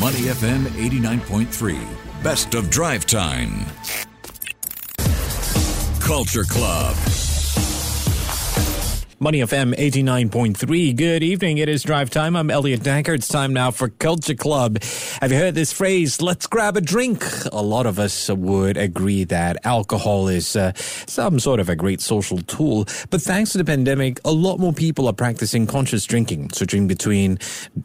Money FM 89.3. Best of drive time. Culture Club. Money FM 89.3. Good evening. It is drive time. I'm Elliot Danker. It's time now for Culture Club. Have you heard this phrase, let's grab a drink? A lot of us would agree that alcohol is uh, some sort of a great social tool. But thanks to the pandemic, a lot more people are practicing conscious drinking, switching between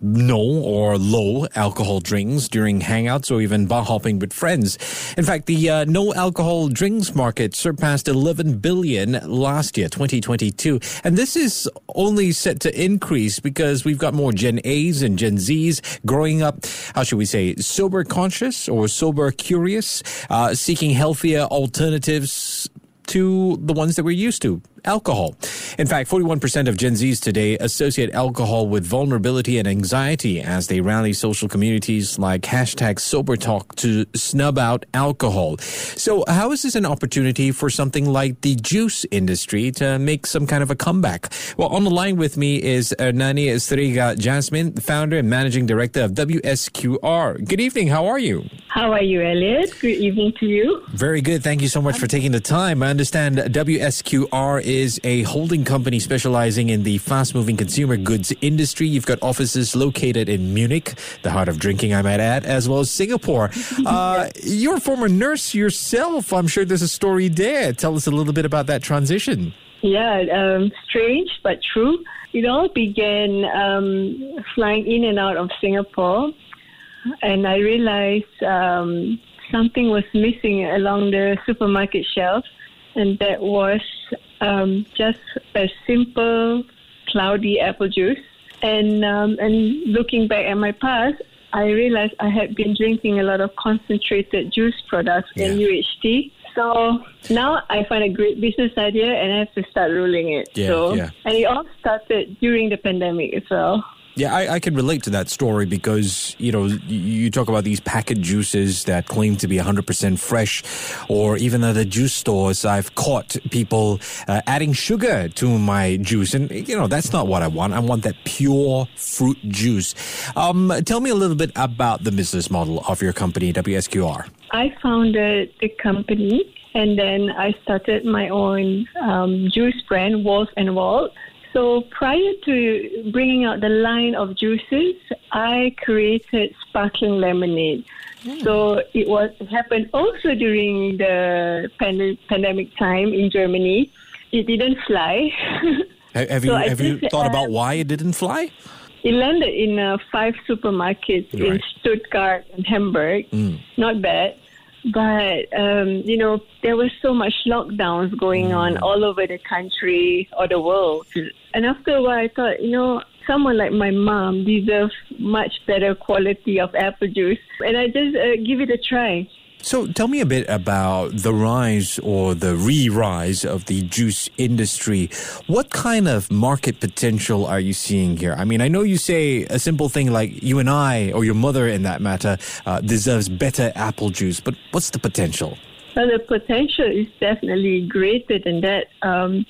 no or low alcohol drinks during hangouts or even bar hopping with friends. In fact, the uh, no alcohol drinks market surpassed 11 billion last year, 2022. And this is only set to increase because we've got more Gen A's and Gen Z's growing up, how should we say, sober conscious or sober curious, uh, seeking healthier alternatives to the ones that we're used to alcohol. In fact, 41% of Gen Zs today associate alcohol with vulnerability and anxiety as they rally social communities like hashtag SoberTok to snub out alcohol. So how is this an opportunity for something like the juice industry to make some kind of a comeback? Well, on the line with me is Ernany Siregar Jasmin, founder and managing director of WSQR. Good evening. How are you? How are you, Elliot? Good evening to you. Very good. Thank you so much for taking the time. I understand WSQR is a holding company specializing in the fast moving consumer goods industry. You've got offices located in Munich, the heart of drinking, I might add, as well as Singapore. Uh, you're a former nurse yourself. I'm sure there's a story there. Tell us a little bit about that transition. Yeah, um, strange but true. It all began um, flying in and out of Singapore, and I realized um, something was missing along the supermarket shelves, and that was um, just a simple cloudy apple juice. And um, and looking back at my past, I realized I had been drinking a lot of concentrated juice products yeah. in UHT. So now I find a great business idea and I have to start rolling it. Yeah, so yeah. and it all started during the pandemic as well. Yeah, I, I, can relate to that story because, you know, you talk about these packet juices that claim to be 100% fresh, or even at the juice stores, I've caught people uh, adding sugar to my juice. And, you know, that's not what I want. I want that pure fruit juice. Um, tell me a little bit about the business model of your company, WSQR. I founded the company and then I started my own um, juice brand, Walls and Walt. So prior to bringing out the line of juices, I created sparkling lemonade. Mm. So it was it happened also during the pand- pandemic time in Germany. It didn't fly. have you so have you thought uh, about why it didn't fly? It landed in uh, five supermarkets right. in Stuttgart and Hamburg. Mm. Not bad. But, um, you know, there was so much lockdowns going on mm. all over the country or the world. And after a while, I thought, you know, someone like my mom deserves much better quality of apple juice. And I just uh, give it a try. So tell me a bit about the rise or the re-rise of the juice industry. What kind of market potential are you seeing here? I mean, I know you say a simple thing like you and I, or your mother in that matter, uh, deserves better apple juice, but what's the potential? Well, the potential is definitely greater than that. Um,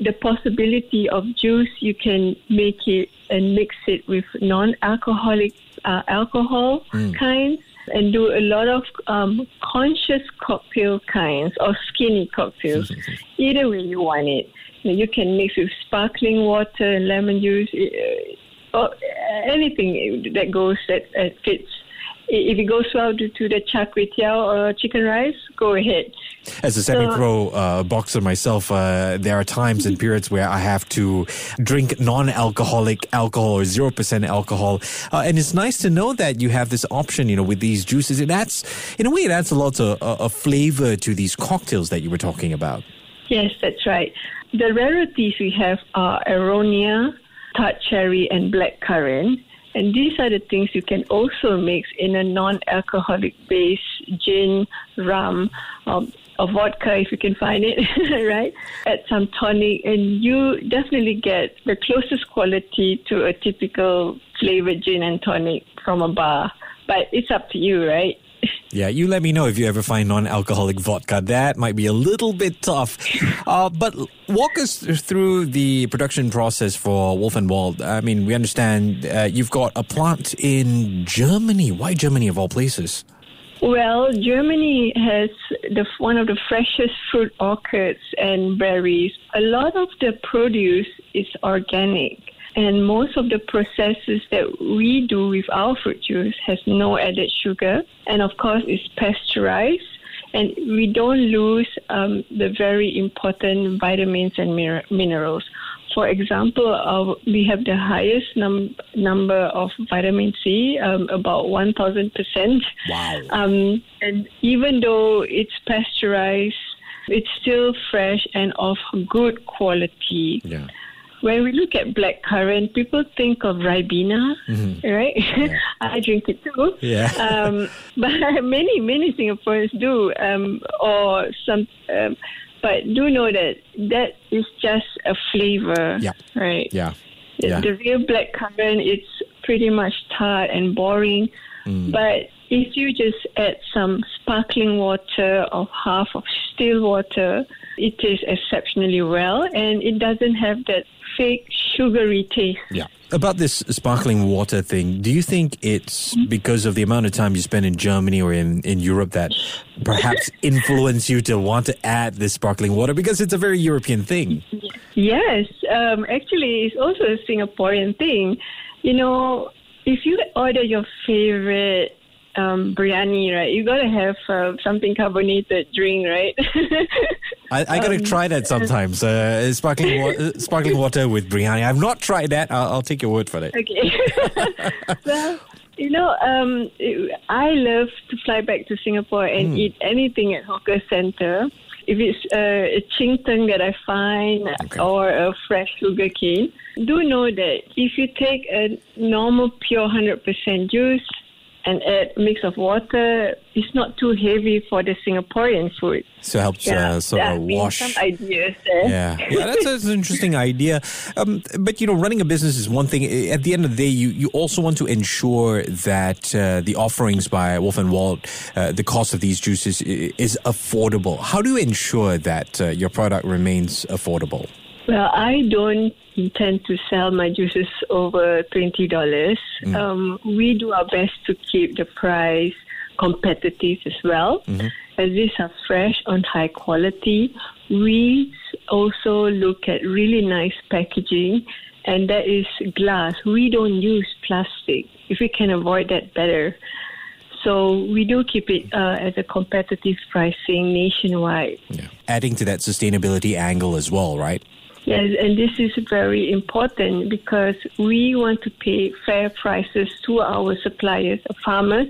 the possibility of juice, you can make it and mix it with non-alcoholic uh, alcohol mm. kinds and do a lot of um, conscious cocktail kinds or skinny cocktails. Either way you want it. You can mix with sparkling water and lemon juice, uh, or anything that goes that, that fits if it goes well to, to the char kway teow or chicken rice, go ahead. As a semi-pro uh, boxer myself, uh, there are times and periods where I have to drink non-alcoholic alcohol or zero percent alcohol, uh, and it's nice to know that you have this option. You know, with these juices, it adds, in a way, it adds a lot of, uh, of flavor to these cocktails that you were talking about. Yes, that's right. The rarities we have are aronia, tart cherry, and black currant. And these are the things you can also mix in a non-alcoholic base, gin, rum, um, or vodka if you can find it, right? Add some tonic, and you definitely get the closest quality to a typical flavored gin and tonic from a bar. But it's up to you, right? Yeah, you let me know if you ever find non-alcoholic vodka. That might be a little bit tough. Uh, but walk us through the production process for Wolf and Wald. I mean, we understand uh, you've got a plant in Germany. Why Germany of all places? Well, Germany has the, one of the freshest fruit orchards and berries. A lot of the produce is organic. And most of the processes that we do with our fruit juice has no added sugar. And of course, it's pasteurized. And we don't lose um, the very important vitamins and mir- minerals. For example, uh, we have the highest num- number of vitamin C, um, about 1,000%. Wow. Um, and even though it's pasteurized, it's still fresh and of good quality. Yeah. When we look at black currant, people think of Ribena, Mm-hmm. right? I drink it too. Yeah. Um, but many, many Singaporeans do, um, or some. Um, but do know that that is just a flavor, Yeah. right? Yeah. The- Yeah. The real blackcurrant, it's pretty much tart and boring. Mm. But if you just add some sparkling water or half of still water, it tastes exceptionally well and it doesn't have that fake sugary taste. Yeah. About this sparkling water thing, do you think it's because of the amount of time you spend in Germany or in, in Europe that perhaps influence you to want to add this sparkling water? Because it's a very European thing. Yes, um, actually, it's also a Singaporean thing. You know, if you order your favorite um, biryani, right, you gotta have uh, something carbonated drink, right? I, I got to try that sometimes. Uh, sparkling, wa- sparkling water with biryani. I've not tried that. I'll, I'll take your word for it. Okay. well, you know, um, I love to fly back to Singapore and eat anything at hawker center. If it's uh, a cheng tng that I find Okay. or a fresh sugar cane, do know that if you take a normal pure 100% juice and add a mix of water, it's not too heavy for the Singaporean food. So it helps uh, sort of wash. some ideas there. Yeah, yeah, that's, that's an interesting idea. Um, but you know, running a business is one thing. At the end of the day, you, you also want to ensure that uh, the offerings by Wolf and Wald, uh, the cost of these juices is affordable. How do you ensure that uh, your product remains affordable? Well, I don't intend to sell my juices over twenty dollars. Um, we do our best to keep the price competitive as well, as these are fresh and high quality. We also look at really nice packaging, and that is glass. We don't use plastic. If we can avoid that, better. So we do keep it uh, as a competitive pricing nationwide. Yeah. Adding to that sustainability angle as well, right? Yes, and this is very important because we want to pay fair prices to our suppliers, farmers,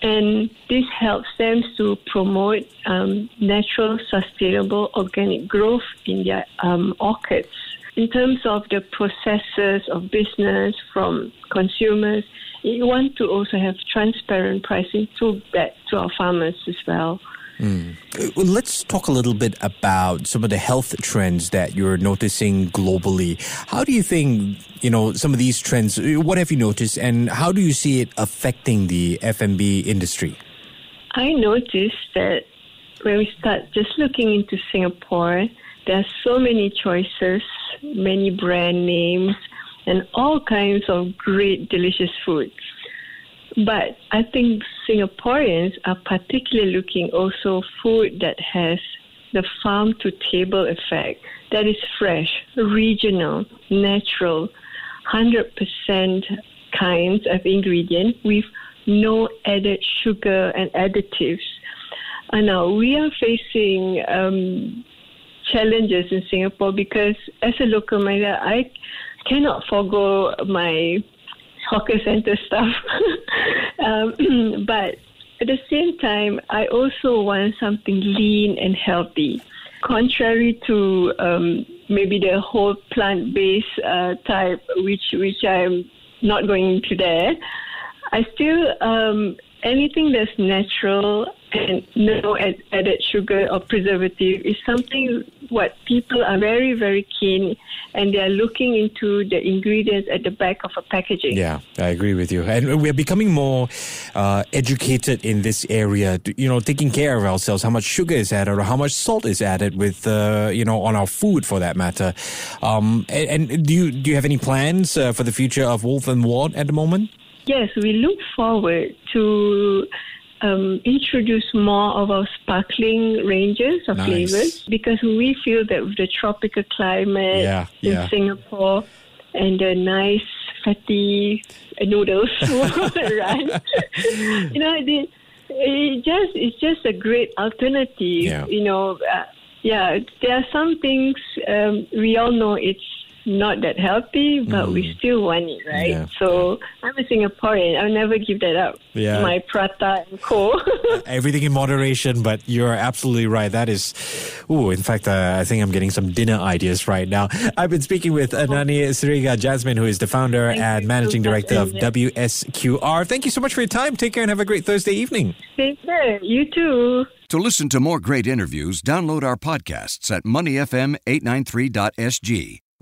and this helps them to promote um, natural, sustainable, organic growth in their um, orchards. In terms of the processes of business from consumers, we want to also have transparent pricing to back to our farmers as well. Well, Let's talk a little bit about some of the health trends that you're noticing globally. How do you think, you know, some of these trends, what have you noticed and how do you see it affecting the F&B industry? I noticed that when we start just looking into Singapore, there are so many choices, many brand names, and all kinds of great, delicious food. But I think Singaporeans are particularly looking also food that has the farm to table effect, that is fresh, regional, natural, 100% kinds of ingredient with no added sugar and additives. And now we are facing um, challenges in Singapore because as a local miner, I cannot forego my hawker center stuff. um, but at the same time, I also want something lean and healthy. Contrary to um, maybe the whole plant-based uh, type, which which I'm not going into there, I still um, anything that's natural and no added sugar or preservative is something what people are very very keen and they are looking into the ingredients at the back of a packaging. Yeah, I agree with you. And we're becoming more uh, educated in this area, you know, taking care of ourselves, how much sugar is added or how much salt is added with, uh, you know, on our food for that matter. Um, and, and, do you do you have any plans uh, for the future of Wolf and Wald at the moment? Yes, we look forward to um, introduce more of our sparkling ranges of Nice. flavors because we feel that with the tropical climate Yeah, in yeah. Singapore and the nice fatty noodles run, you know, it just it's just a great alternative. Yeah. You know, uh, yeah, there are some things um, we all know it's not that healthy, but we still want it, right? Mm. Yeah. So I'm a Singaporean. I'll never give that up. Yeah. My prata and co. Everything in moderation, but you're absolutely right. That is, ooh, in fact, uh, I think I'm getting some dinner ideas right now. I've been speaking with Ernany Siregar Jasmin, who is the founder Thank and managing so much, director of WSQR. Thank you so much for your time. Take care and have a great Thursday evening. Take care. You too. To listen to more great interviews, download our podcasts at moneyfm893.sg